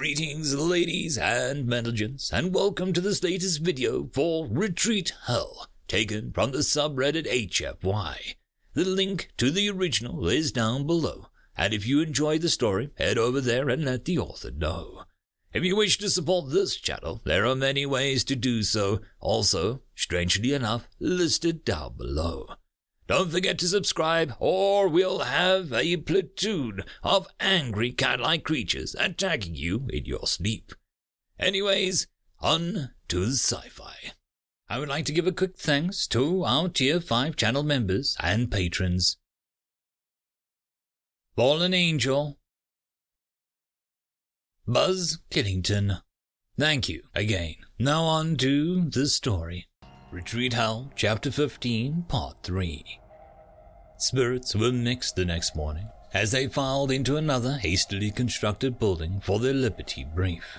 Greetings, ladies and gentlemen, and welcome to this latest video for Retreat Hell, taken from the subreddit HFY. The link to the original is down below, and if you enjoyed the story, head over there and let the author know. If you wish to support this channel, there are many ways to do so, also, strangely enough, listed down below. Don't forget to subscribe, or we'll have a platoon of angry cat-like creatures attacking you in your sleep. Anyways, on to the sci-fi. I would like to give a quick thanks to our Tier 5 channel members and patrons. Fallen Angel, Buzz Killington. Thank you again. Now on to the story. Retreat Hell, Chapter 15, Part 3. Spirits were mixed the next morning as they filed into another hastily constructed building for their Liberty brief.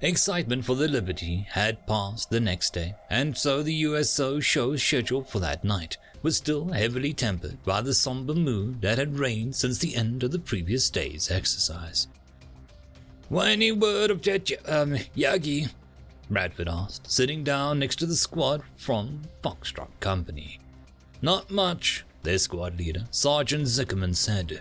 Excitement for the Liberty had passed the next day, and so the USO show scheduled for that night was still heavily tempered by the somber mood that had reigned since the end of the previous day's exercise. "Why any word of that, um, Yagi? Bradford asked, sitting down next to the squad from Foxtrot Company. Not much, their squad leader, Sergeant Zickerman, said.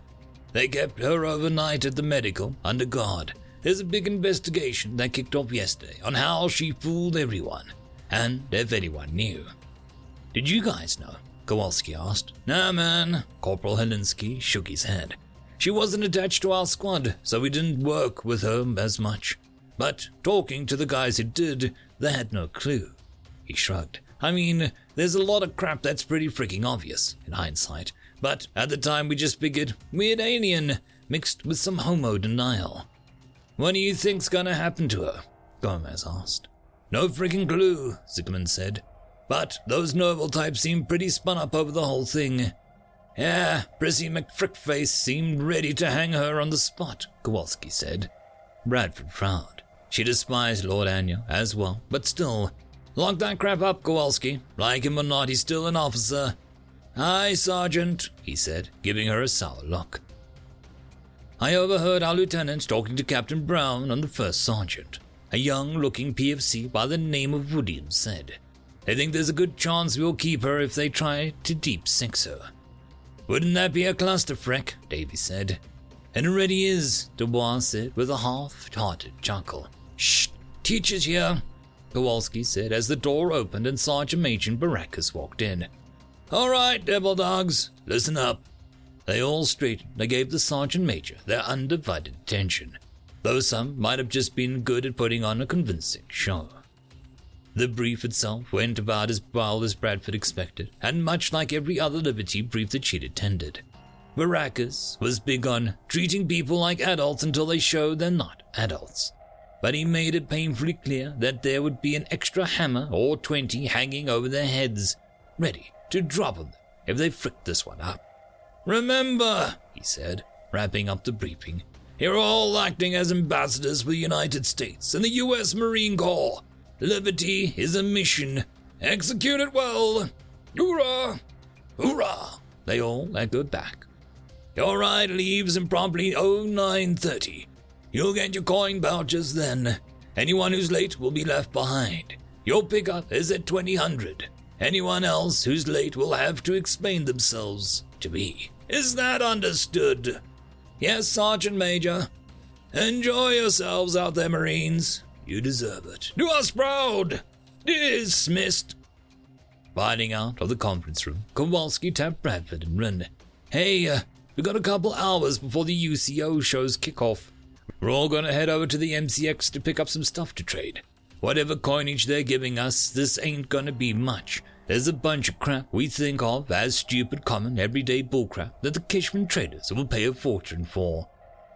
They kept her overnight at the medical, under guard. There's a big investigation that kicked off yesterday on how she fooled everyone, and if anyone knew. Did you guys know? Kowalski asked. Nah, man. Corporal Helinsky shook his head. She wasn't attached to our squad, so we didn't work with her as much. But talking to the guys who did, they had no clue. He shrugged. I mean, there's a lot of crap that's pretty freaking obvious in hindsight, but at the time we just figured weird alien mixed with some homo denial. What do you think's gonna happen to her? Gomez asked. No freaking clue, Zickerman said. But those Noble types seemed pretty spun up over the whole thing. Yeah, Prissy McFrickface seemed ready to hang her on the spot, Kowalski said. Bradford frowned. She despised Lord Anya as well, but still, Lock that crap up, Kowalski. Like him or not, he's still an officer. Aye, Sergeant, he said, giving her a sour look. I overheard our lieutenant talking to Captain Brown and the first sergeant. A young looking PFC by the name of Williams said. They think there's a good chance we'll keep her if they try to deep six her. Wouldn't that be a cluster freck? Davy said. And it already is, Dubois said with a half-hearted chuckle. Shh, teacher's here, Kowalski said as the door opened and Sergeant Major Baracus walked in. All right, devil dogs, listen up. They all straightened and gave the Sergeant Major their undivided attention, though some might have just been good at putting on a convincing show. The brief itself went about as well as Bradford expected, and much like every other Liberty brief that she'd attended. Baracus was big on treating people like adults until they showed they're not adults but he made it painfully clear that there would be an extra hammer or twenty hanging over their heads, ready to drop on them if they fricked this one up. Remember, he said, wrapping up the briefing, you're all acting as ambassadors for the United States and the U.S. Marine Corps. Liberty is a mission. Execute it well. Hoorah! Hoorah! They all echoed back. Your ride leaves in promptly 0930. You'll get your coin pouches then. Anyone who's late will be left behind. Your pickup is at 2000. Anyone else who's late will have to explain themselves to me. Is that understood? Yes, Sergeant Major. Enjoy yourselves out there, Marines. You deserve it. Do us proud. Dismissed. Riding out of the conference room, Kowalski tapped Bradford and grinned. Hey, uh, we got a couple hours before the USO shows kick off. We're all gonna head over to the MCX to pick up some stuff to trade. Whatever coinage they're giving us, this ain't gonna be much. There's a bunch of crap we think of as stupid, common, everyday bullcrap that the Kishman traders will pay a fortune for.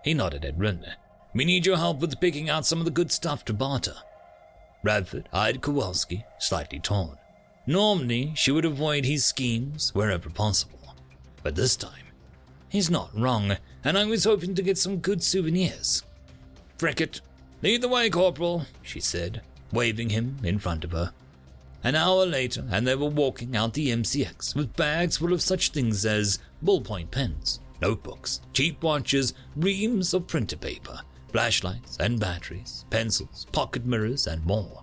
He nodded at Renner. We need your help with picking out some of the good stuff to barter. Bradford eyed Kowalski, slightly torn. Normally, she would avoid his schemes wherever possible. But this time, he's not wrong, and I was hoping to get some good souvenirs. Frick it. Lead the way, Corporal, she said, waving him in front of her. An hour later, and they were walking out the MCX with bags full of such things as ballpoint pens, notebooks, cheap watches, reams of printer paper, flashlights and batteries, pencils, pocket mirrors, and more.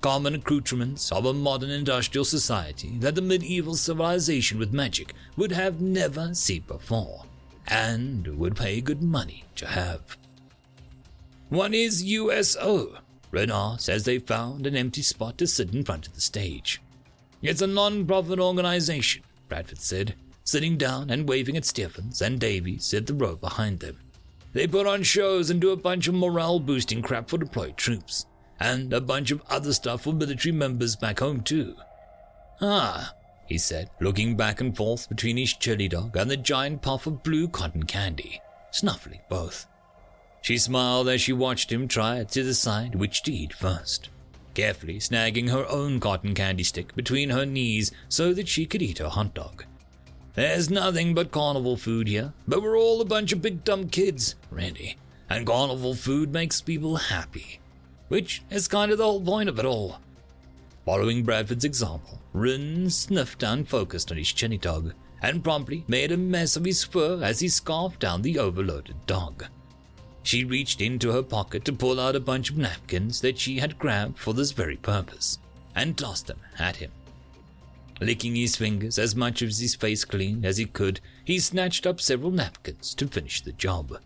Common accoutrements of a modern industrial society that the medieval civilization with magic would have never seen before, and would pay good money to have. What is USO? Red says they found an empty spot to sit in front of the stage. It's a non-profit organization, Bradford said, sitting down and waving at Stephens and Davies at the row behind them. They put on shows and do a bunch of morale boosting crap for deployed troops, and a bunch of other stuff for military members back home too. Ah, he said, looking back and forth between his chili dog and the giant puff of blue cotton candy, snuffling both. She smiled as she watched him try to decide which to eat first, carefully snagging her own cotton candy stick between her knees so that she could eat her hot dog. There's nothing but carnival food here, but we're all a bunch of big dumb kids, Randy, and carnival food makes people happy, which is kind of the whole point of it all. Following Bradford's example, Rin sniffed and focused on his chinny dog and promptly made a mess of his fur as he scarfed down the overloaded dog. She reached into her pocket to pull out a bunch of napkins that she had grabbed for this very purpose and tossed them at him. Licking his fingers as much of his face clean as he could, he snatched up several napkins to finish the job.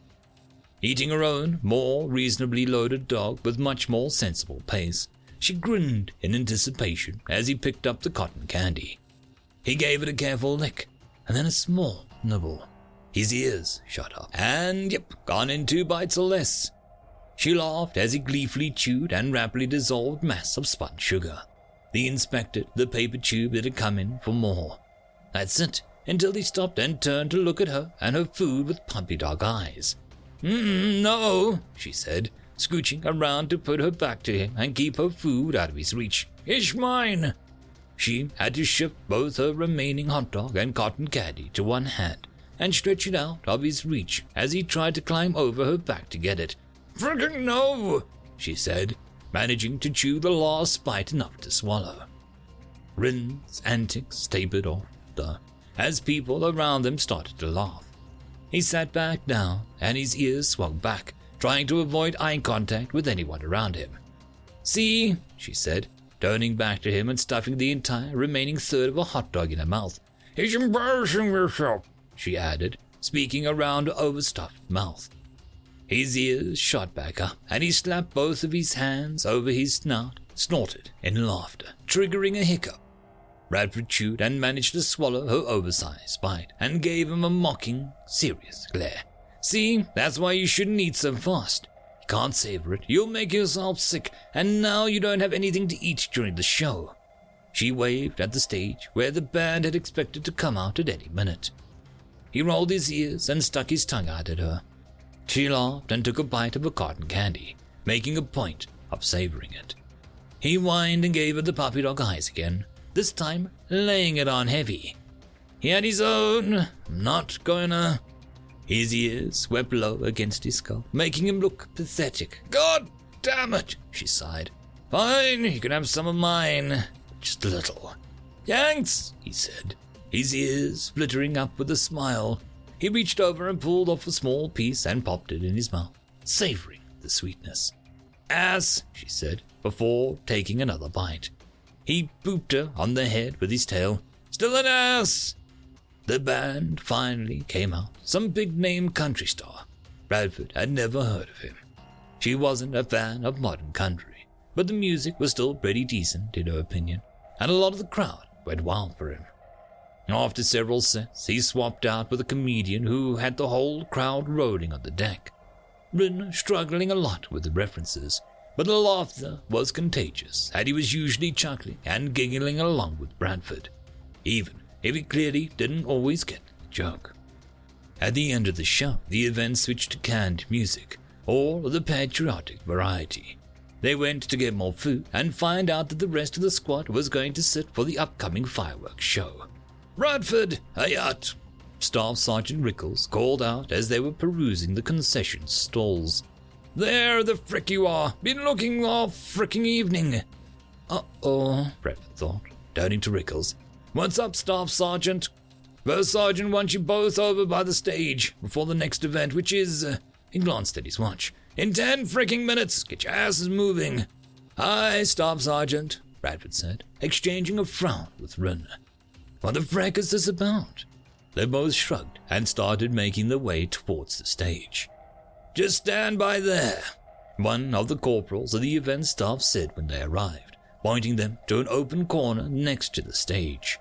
Eating her own, more reasonably loaded dog with much more sensible pace, she grinned in anticipation as he picked up the cotton candy. He gave it a careful lick, and then a small nibble. His ears shut up, and yep, gone in two bites or less. She laughed as he gleefully chewed and rapidly dissolved mass of spun sugar. He inspected the paper tube that had come in for more. That's it, until he stopped and turned to look at her and her food with puppy dog eyes. Mm, no, she said, scooching around to put her back to him and keep her food out of his reach. It's mine. She had to shift both her remaining hot dog and cotton candy to one hand and stretch it out of his reach as he tried to climb over her back to get it. Frickin' no, she said, managing to chew the last bite enough to swallow. Rin's antics tapered off, as people around them started to laugh. He sat back down, and his ears swung back, trying to avoid eye contact with anyone around him. See, she said, turning back to him and stuffing the entire remaining third of a hot dog in her mouth. He's embarrassing yourself, she added, speaking around overstuffed mouth. His ears shot back up, and he slapped both of his hands over his snout, snorted in laughter, triggering a hiccup. Bradford chewed and managed to swallow her oversized bite, and gave him a mocking, serious glare. See, that's why you shouldn't eat so fast. You can't savor it, you'll make yourself sick, and now you don't have anything to eat during the show. She waved at the stage where the band had expected to come out at any minute. He rolled his ears and stuck his tongue out at her. She laughed and took a bite of a cotton candy, making a point of savoring it. He whined and gave her the puppy dog eyes again, this time laying it on heavy. He had his own, not gonna. His ears swept low against his skull, making him look pathetic. God damn it, she sighed. Fine, you can have some of mine. Just a little. Thanks, he said, his ears flittering up with a smile he reached over and pulled off a small piece and popped it in his mouth, savoring the sweetness. Ass, she said, before taking another bite. He booped her on the head with his tail. Still an ass! The band finally came out, some big name country star. Bradford had never heard of him. She wasn't a fan of modern country, but the music was still pretty decent in her opinion, and a lot of the crowd went wild for him. After several sets, he swapped out with a comedian who had the whole crowd rolling on the deck. Rin struggling a lot with the references, but the laughter was contagious, and he was usually chuckling and giggling along with Bradford, even if he clearly didn't always get the joke. At the end of the show, the event switched to canned music, or the patriotic variety. They went to get more food and find out that the rest of the squad was going to sit for the upcoming fireworks show. Bradford, yacht! Staff Sergeant Rickles called out as they were perusing the concession stalls. There the frick you are! Been looking all fricking evening! Uh oh, Bradford thought, turning to Rickles. What's up, Staff Sergeant? First Sergeant wants you both over by the stage before the next event, which is. Uh, he glanced at his watch. In ten freaking minutes! Get your asses moving! Aye, Staff Sergeant, Bradford said, exchanging a frown with Run. What the frick is this about? They both shrugged and started making their way towards the stage. Just stand by there, one of the corporals of the event staff said when they arrived, pointing them to an open corner next to the stage.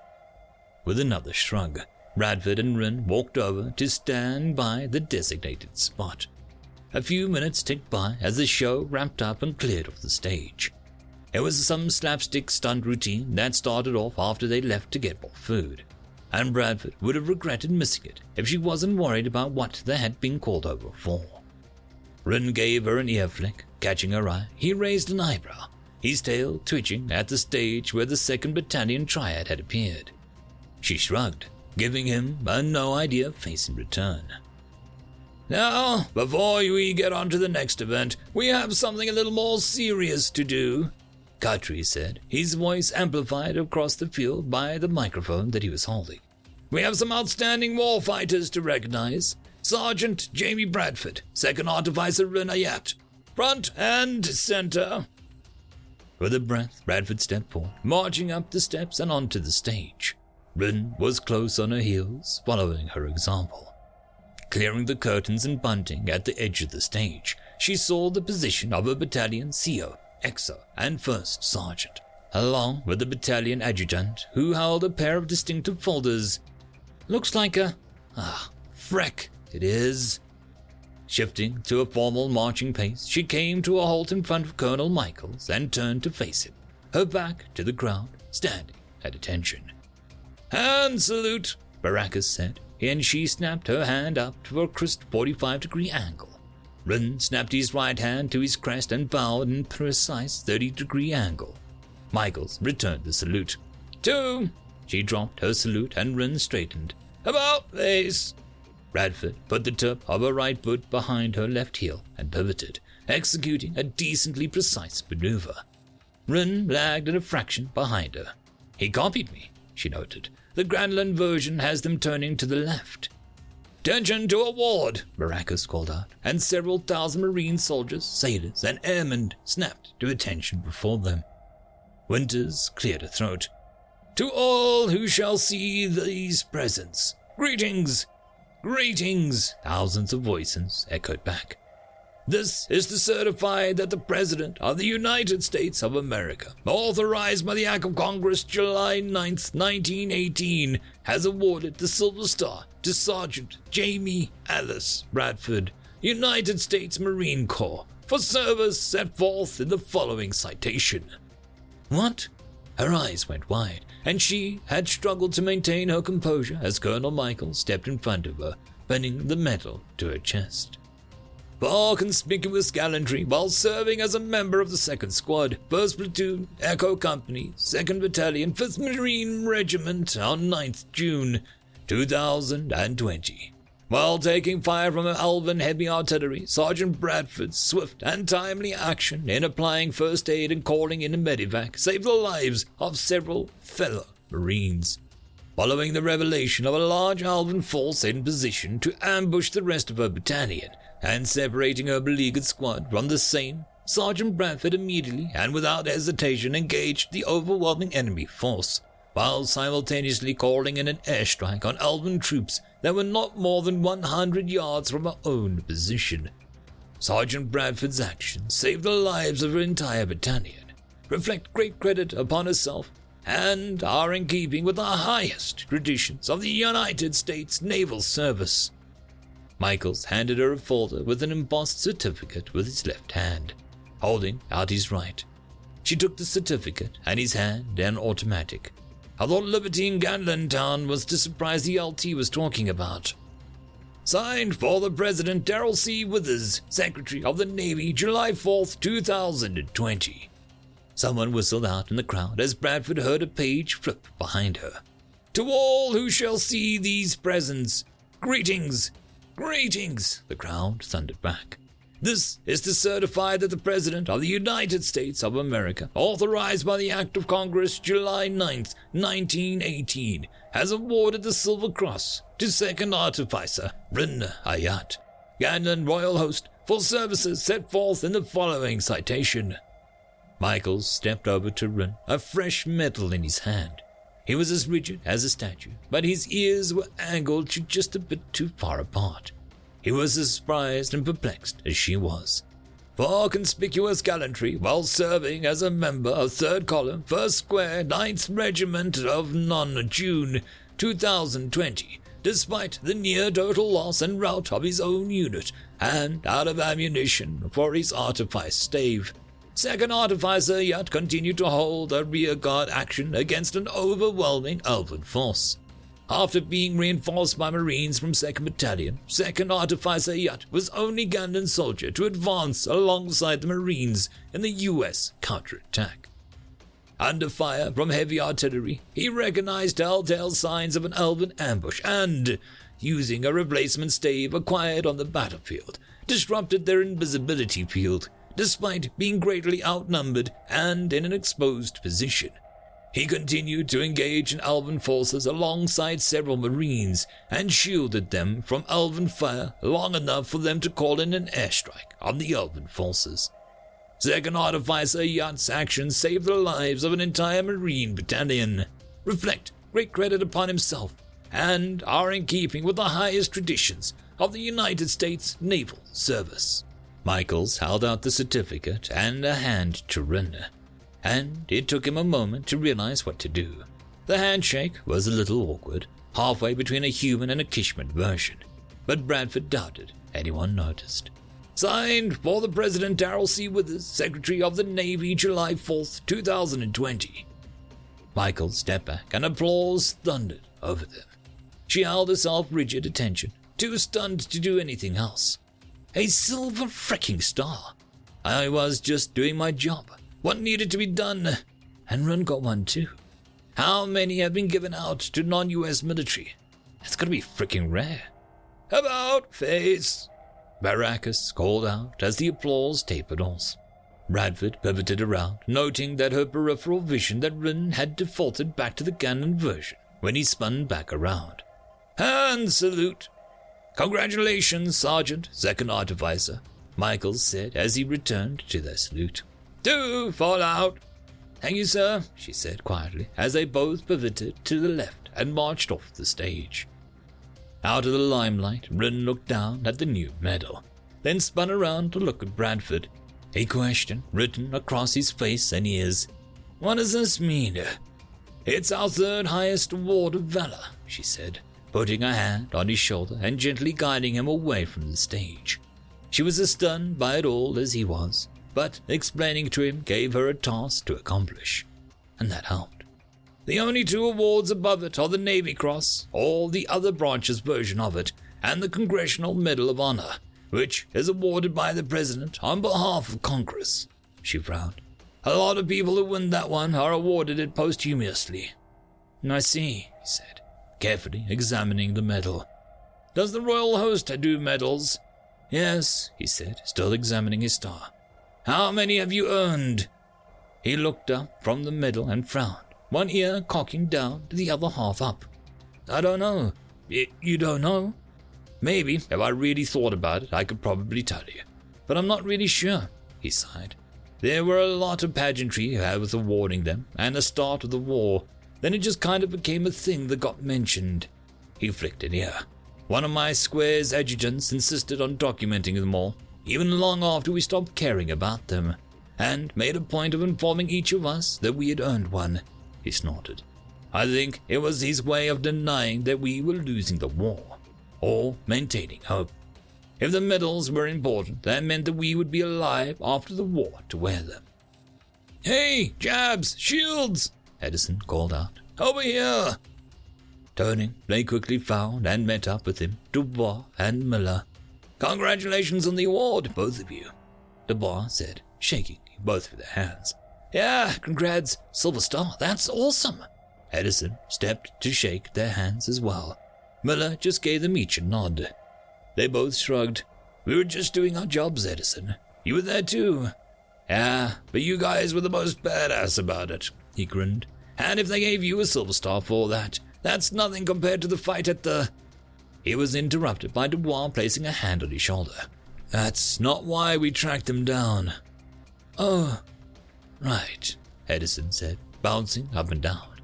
With another shrug, Bradford and Wren walked over to stand by the designated spot. A few minutes ticked by as the show wrapped up and cleared off the stage. It was some slapstick stunt routine that started off after they left to get more food, and Bradford would have regretted missing it if she wasn't worried about what they had been called over for. Wren gave her an ear flick, catching her eye. He raised an eyebrow, his tail twitching at the stage where the 2nd Battalion Triad had appeared. She shrugged, giving him a no idea face in return. Now, before we get on to the next event, we have something a little more serious to do. Guthrie said, his voice amplified across the field by the microphone that he was holding. We have some outstanding war fighters to recognize. Sergeant Jamie Bradford, Second Artificer Renayat, front and center. With a breath, Bradford stepped forward, marching up the steps and onto the stage. Rin was close on her heels, following her example. Clearing the curtains and bunting at the edge of the stage, she saw the position of her battalion CO EXO, and First Sergeant, along with the battalion adjutant, who held a pair of distinctive folders. Looks like a. Ah, freck, it is. Shifting to a formal marching pace, she came to a halt in front of Colonel Michaels and turned to face him, her back to the crowd, standing at attention. Hand salute, Baracus said, and she snapped her hand up to a crisp 45 degree angle. Run snapped his right hand to his crest and bowed in precise 30 degree angle. Michaels returned the salute. Two! She dropped her salute and Run straightened. About face! Bradford put the tip of her right foot behind her left heel and pivoted, executing a decently precise maneuver. Run lagged a fraction behind her. He copied me, she noted. The Grandland version has them turning to the left. Attention to a ward, Baracus called out, and several thousand marine soldiers, sailors, and airmen snapped to attention before them. Winters cleared a throat. To all who shall see these presents, greetings, greetings, thousands of voices echoed back. This is to certify that the President of the United States of America, authorized by the Act of Congress July 9, 1918, has awarded the Silver Star to Sergeant Jamie Alice Bradford, United States Marine Corps, for service set forth in the following citation. What? Her eyes went wide, and she had struggled to maintain her composure as Colonel Michael stepped in front of her, bending the medal to her chest for conspicuous gallantry while serving as a member of the 2nd Squad, 1st Platoon, Echo Company, 2nd Battalion, 5th Marine Regiment on 9th June 2020. While taking fire from elven heavy artillery, Sergeant Bradford's swift and timely action in applying first aid and calling in a medevac saved the lives of several fellow Marines. Following the revelation of a large elven force in position to ambush the rest of her battalion, and separating her beleaguered squad from the same, Sergeant Bradford immediately and without hesitation engaged the overwhelming enemy force, while simultaneously calling in an airstrike on elven troops that were not more than 100 yards from her own position. Sergeant Bradford's actions saved the lives of her entire battalion, reflect great credit upon herself, and are in keeping with the highest traditions of the United States Naval Service. Michaels handed her a folder with an embossed certificate with his left hand, holding out his right. She took the certificate and his hand and automatic. I thought Liberty in Town was to surprise the LT was talking about. Signed for the President Darrell C. Withers, Secretary of the Navy, July 4th, 2020. Someone whistled out in the crowd as Bradford heard a page flip behind her. To all who shall see these presents, greetings Greetings, the crowd thundered back. This is to certify that the President of the United States of America, authorized by the Act of Congress July 9th, 1918, has awarded the Silver Cross to Second Artificer Brenda Ayat, Ganlan Royal Host, for services set forth in the following citation. Michaels stepped over to Rin, a fresh medal in his hand. He was as rigid as a statue, but his ears were angled to just a bit too far apart. He was as surprised and perplexed as she was. For conspicuous gallantry while serving as a member of 3rd Column, 1st Square, 9th Regiment of Non June 2020, despite the near total loss and rout of his own unit and out of ammunition for his artifice stave. Second Artificer yet continued to hold a rearguard action against an overwhelming elven force. After being reinforced by Marines from 2nd Battalion, 2nd Artificer Yat was only Gandon soldier to advance alongside the Marines in the US counterattack. Under fire from heavy artillery, he recognized telltale signs of an elven ambush and, using a replacement stave acquired on the battlefield, disrupted their invisibility field despite being greatly outnumbered and in an exposed position. He continued to engage in elven forces alongside several marines and shielded them from elven fire long enough for them to call in an airstrike on the elven forces. Second Artificer Yacht's actions saved the lives of an entire marine battalion, reflect great credit upon himself, and are in keeping with the highest traditions of the United States Naval Service. Michaels held out the certificate and a hand to Renner, and it took him a moment to realize what to do. The handshake was a little awkward, halfway between a human and a Kishman version, but Bradford doubted anyone noticed. Signed for the President Darrell C. Withers, Secretary of the Navy, July 4th, 2020. Michael stepped back and applause thundered over them. She held herself rigid attention, too stunned to do anything else. A silver freaking star. I was just doing my job. What needed to be done? And Run got one too. How many have been given out to non US military? That's gotta be freaking rare. About face. Baracus called out as the applause tapered off. Bradford pivoted around, noting that her peripheral vision that Rin had defaulted back to the Ganon version when he spun back around. Hand salute. Congratulations, Sergeant, second artificer, Michaels said as he returned to their salute. Do fall out. Thank you, sir, she said quietly as they both pivoted to the left and marched off the stage. Out of the limelight, Rin looked down at the new medal, then spun around to look at Bradford, a question written across his face and ears. What does this mean? It's our third highest award of valor, she said putting her hand on his shoulder and gently guiding him away from the stage. She was as stunned by it all as he was, but explaining to him gave her a task to accomplish, and that helped. The only two awards above it are the Navy Cross, or the other branch's version of it, and the Congressional Medal of Honor, which is awarded by the President on behalf of Congress. She frowned. A lot of people who win that one are awarded it posthumously. I see, he said carefully examining the medal. Does the royal host do medals? Yes, he said, still examining his star. How many have you earned? He looked up from the medal and frowned, one ear cocking down, the other half up. I don't know. Y- you don't know? Maybe, if I really thought about it, I could probably tell you. But I'm not really sure, he sighed. There were a lot of pageantry with awarding them, and the start of the war, then it just kind of became a thing that got mentioned. He flicked an ear. One of my square's adjutants insisted on documenting them all, even long after we stopped caring about them, and made a point of informing each of us that we had earned one. He snorted. I think it was his way of denying that we were losing the war, or maintaining hope. If the medals were important, that meant that we would be alive after the war to wear them. Hey, jabs, shields! Edison called out. Over here! Turning, they quickly found and met up with him, Dubois and Miller. Congratulations on the award, both of you, Dubois said, shaking both of their hands. Yeah, congrats, Silver Star, that's awesome. Edison stepped to shake their hands as well. Miller just gave them each a nod. They both shrugged. We were just doing our jobs, Edison. You were there too. Yeah, but you guys were the most badass about it, he grinned. And if they gave you a silver star for that, that's nothing compared to the fight at the. He was interrupted by Dubois placing a hand on his shoulder. That's not why we tracked them down. Oh, right, Edison said, bouncing up and down.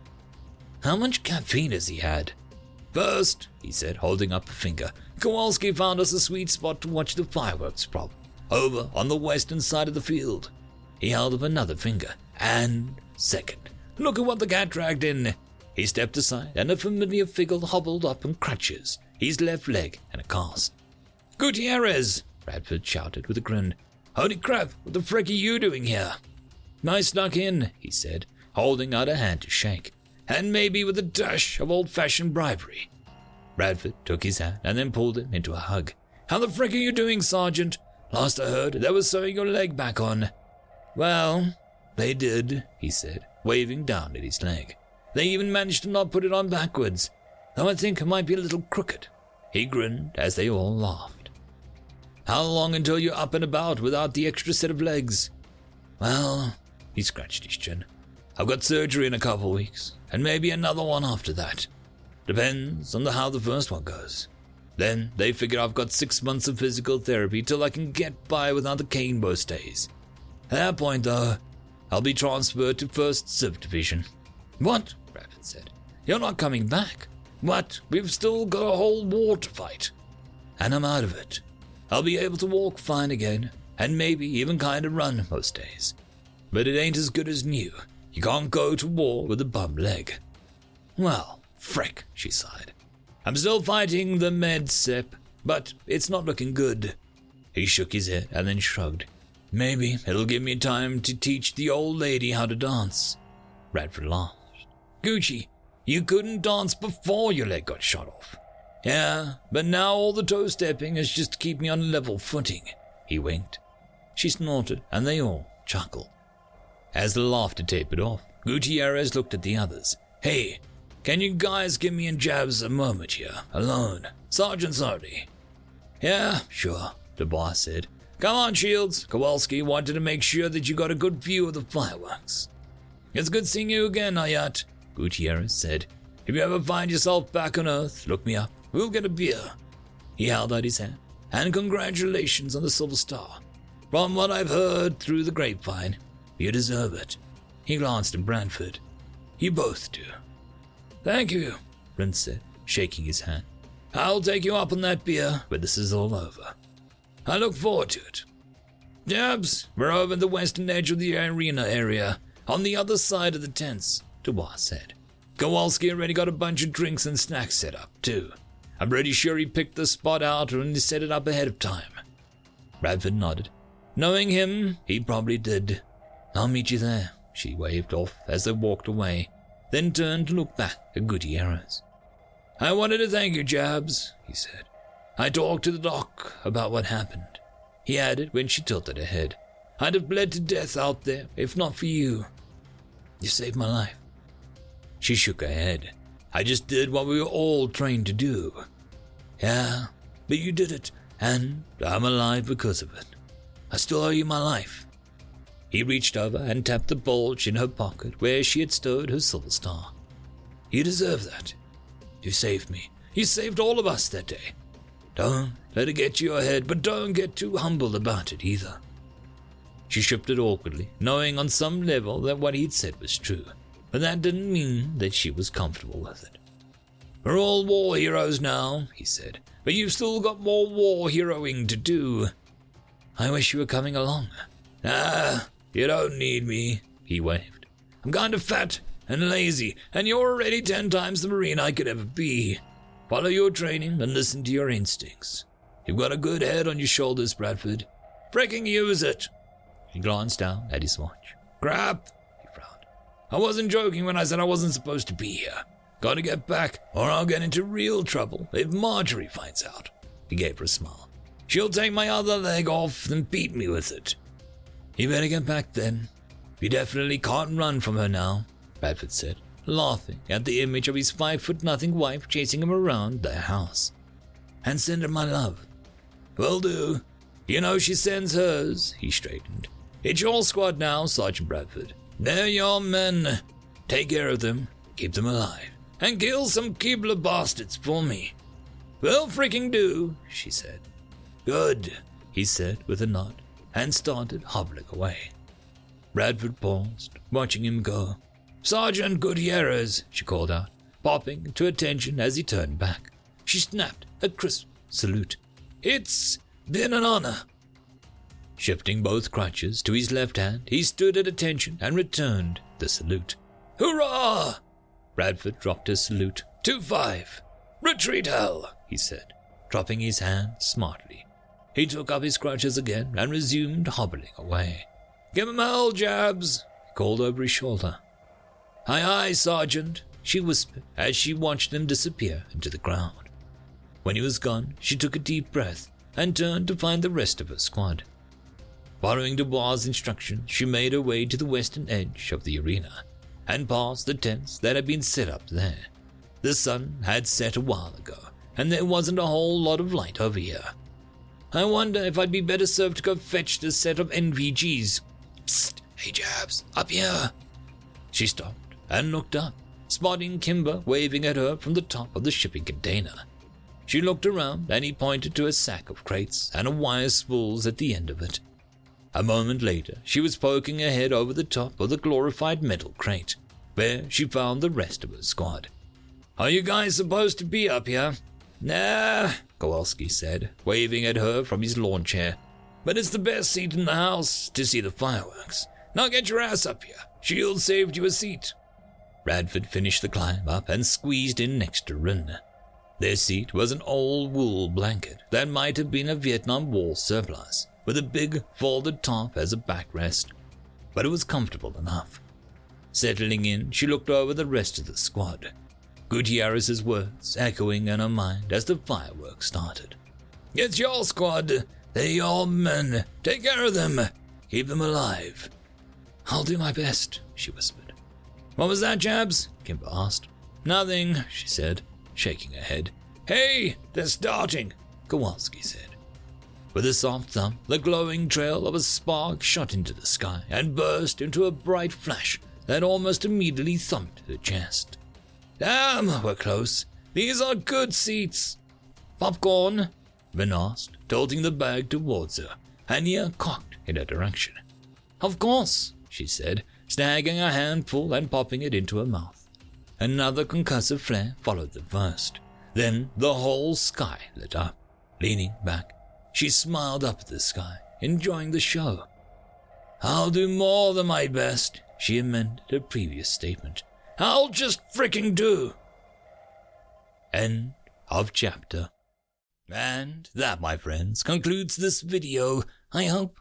How much caffeine has he had? First, he said, holding up a finger, Kowalski found us a sweet spot to watch the fireworks from, over on the western side of the field. He held up another finger. And second, look at what the cat dragged in. He stepped aside, and a familiar figure hobbled up on crutches, his left leg and a cast. Gutierrez! Bradford shouted with a grin. Holy crap, what the frick are you doing here? I snuck in, he said, holding out a hand to shake, and maybe with a dash of old fashioned bribery. Bradford took his hand and then pulled him into a hug. How the frick are you doing, Sergeant? Last I heard, they were sewing your leg back on. Well, they did, he said, waving down at his leg. They even managed to not put it on backwards, though I think it might be a little crooked. He grinned as they all laughed. How long until you're up and about without the extra set of legs? Well, he scratched his chin. I've got surgery in a couple weeks, and maybe another one after that. Depends on the, how the first one goes. Then they figure I've got six months of physical therapy till I can get by without the cane most days. At that point, though, I'll be transferred to 1st Civ Division. What? Bradford said. You're not coming back. What? We've still got a whole war to fight. And I'm out of it. I'll be able to walk fine again, and maybe even kind of run most days. But it ain't as good as new. You can't go to war with a bum leg. Well, frick, she sighed. I'm still fighting the med sip, but it's not looking good. He shook his head and then shrugged. Maybe it'll give me time to teach the old lady how to dance. Bradford laughed. Gucci, you couldn't dance before your leg got shot off. Yeah, but now all the toe stepping is just to keep me on level footing. He winked. She snorted, and they all chuckled. As the laughter tapered off, Gutierrez looked at the others. Hey, can you guys give me and Jabs a moment here, alone? Sergeant Sardi. Yeah, sure, the boss said. Come on, Shields. Kowalski wanted to make sure that you got a good view of the fireworks. It's good seeing you again, Ayat, Gutierrez said. If you ever find yourself back on Earth, look me up. We'll get a beer. He held out his hand. And congratulations on the Silver Star. From what I've heard through the grapevine, you deserve it. He glanced at Bradford. You both do. Thank you, Brent said, shaking his hand. I'll take you up on that beer when this is all over. I look forward to it. Jabs, we're over the western edge of the arena area, on the other side of the tents, Dubois said. Kowalski already got a bunch of drinks and snacks set up, too. I'm pretty sure he picked the spot out and set it up ahead of time. Bradford nodded. Knowing him, he probably did. I'll meet you there, she waved off as they walked away, then turned to look back at Gutierrez. I wanted to thank you, Jabs, he said. I talked to the doc about what happened. He added when she tilted her head. I'd have bled to death out there if not for you. You saved my life. She shook her head. I just did what we were all trained to do. Yeah, but you did it, and I'm alive because of it. I still owe you my life. He reached over and tapped the bulge in her pocket where she had stowed her silver star. You deserve that. You saved me. You saved all of us that day. Don't let it get to your head, but don't get too humble about it either. She shifted awkwardly, knowing on some level that what he'd said was true, but that didn't mean that she was comfortable with it. We're all war heroes now, he said, but you've still got more war heroing to do. I wish you were coming along. Ah, you don't need me, he waved. I'm kind of fat and lazy, and you're already ten times the Marine I could ever be. Follow your training and listen to your instincts. You've got a good head on your shoulders, Bradford. Freaking use it. He glanced down at his watch. Crap, he frowned. I wasn't joking when I said I wasn't supposed to be here. Gotta get back, or I'll get into real trouble if Marjorie finds out. He gave her a smile. She'll take my other leg off and beat me with it. You better get back then. You definitely can't run from her now, Bradford said laughing at the image of his five foot nothing wife chasing him around their house. And send her my love. Will do. You know she sends hers, he straightened. It's your squad now, Sergeant Bradford. They're your men. Take care of them, keep them alive, and kill some Keebler bastards for me. Will freaking do, she said. Good. he said with a nod, and started hobbling away. Bradford paused, watching him go. Sergeant Gutierrez, she called out, popping to attention as he turned back. She snapped a crisp salute. It's been an honor. Shifting both crutches to his left hand, he stood at attention and returned the salute. Hurrah! Bradford dropped his salute. 2 5. Retreat hell, he said, dropping his hand smartly. He took up his crutches again and resumed hobbling away. Give him hell, Jabs, he called over his shoulder. Aye, aye, Sergeant, she whispered as she watched him disappear into the ground. When he was gone, she took a deep breath and turned to find the rest of her squad. Following Dubois' instructions, she made her way to the western edge of the arena and past the tents that had been set up there. The sun had set a while ago, and there wasn't a whole lot of light over here. I wonder if I'd be better served to go fetch the set of NVGs. Psst, hey Jabs, up here. She stopped and looked up, spotting Kimber waving at her from the top of the shipping container. She looked around and he pointed to a sack of crates and a wire spools at the end of it. A moment later, she was poking her head over the top of the glorified metal crate, where she found the rest of her squad. Are you guys supposed to be up here? Nah, Kowalski said, waving at her from his lawn chair. But it's the best seat in the house to see the fireworks. Now get your ass up here. Shield saved you a seat. Bradford finished the climb up and squeezed in next to Rin. Their seat was an old wool blanket that might have been a Vietnam War surplus, with a big folded top as a backrest, but it was comfortable enough. Settling in, she looked over the rest of the squad, Gutierrez's words echoing in her mind as the fireworks started. It's your squad. They're your men. Take care of them. Keep them alive. I'll do my best, she whispered. What was that, Jabs? Kimber asked. Nothing, she said, shaking her head. Hey, they're starting, Kowalski said. With a soft thump, the glowing trail of a spark shot into the sky and burst into a bright flash that almost immediately thumped her chest. Damn, we're close. These are good seats. Popcorn? Vin asked, tilting the bag towards her, ear cocked in her direction. Of course, she said, snagging a handful and popping it into her mouth. Another concussive flare followed the first. Then the whole sky lit up. Leaning back, she smiled up at the sky, enjoying the show. I'll do more than my best, she amended her previous statement. I'll just fricking do. End of chapter. And that, my friends, concludes this video. I hope